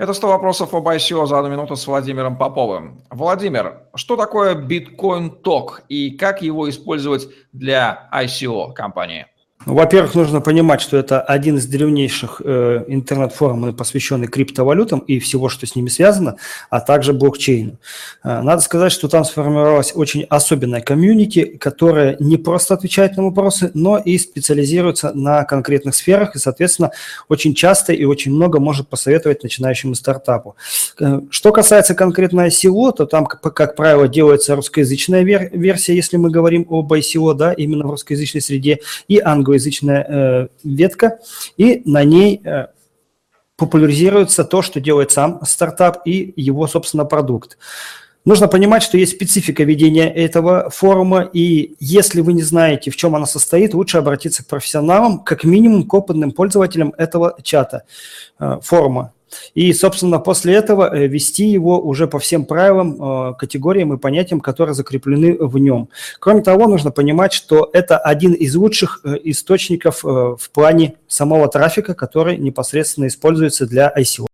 Это 100 вопросов об ICO за одну минуту с Владимиром Поповым. Владимир, что такое Bitcoin Talk и как его использовать для ICO компании? Ну, во-первых, нужно понимать, что это один из древнейших э, интернет-форумов, посвященный криптовалютам и всего, что с ними связано, а также блокчейну. Э, надо сказать, что там сформировалась очень особенная комьюнити, которая не просто отвечает на вопросы, но и специализируется на конкретных сферах и, соответственно, очень часто и очень много может посоветовать начинающему стартапу. Э, что касается конкретно ICO, то там, как, как правило, делается русскоязычная вер- версия, если мы говорим об ICO, да, именно в русскоязычной среде, и англоязычная англоязычная э, ветка, и на ней э, популяризируется то, что делает сам стартап и его, собственно, продукт. Нужно понимать, что есть специфика ведения этого форума, и если вы не знаете, в чем она состоит, лучше обратиться к профессионалам, как минимум к опытным пользователям этого чата, э, форума. И, собственно, после этого э, вести его уже по всем правилам, э, категориям и понятиям, которые закреплены в нем. Кроме того, нужно понимать, что это один из лучших э, источников в плане самого трафика, который непосредственно используется для ICO.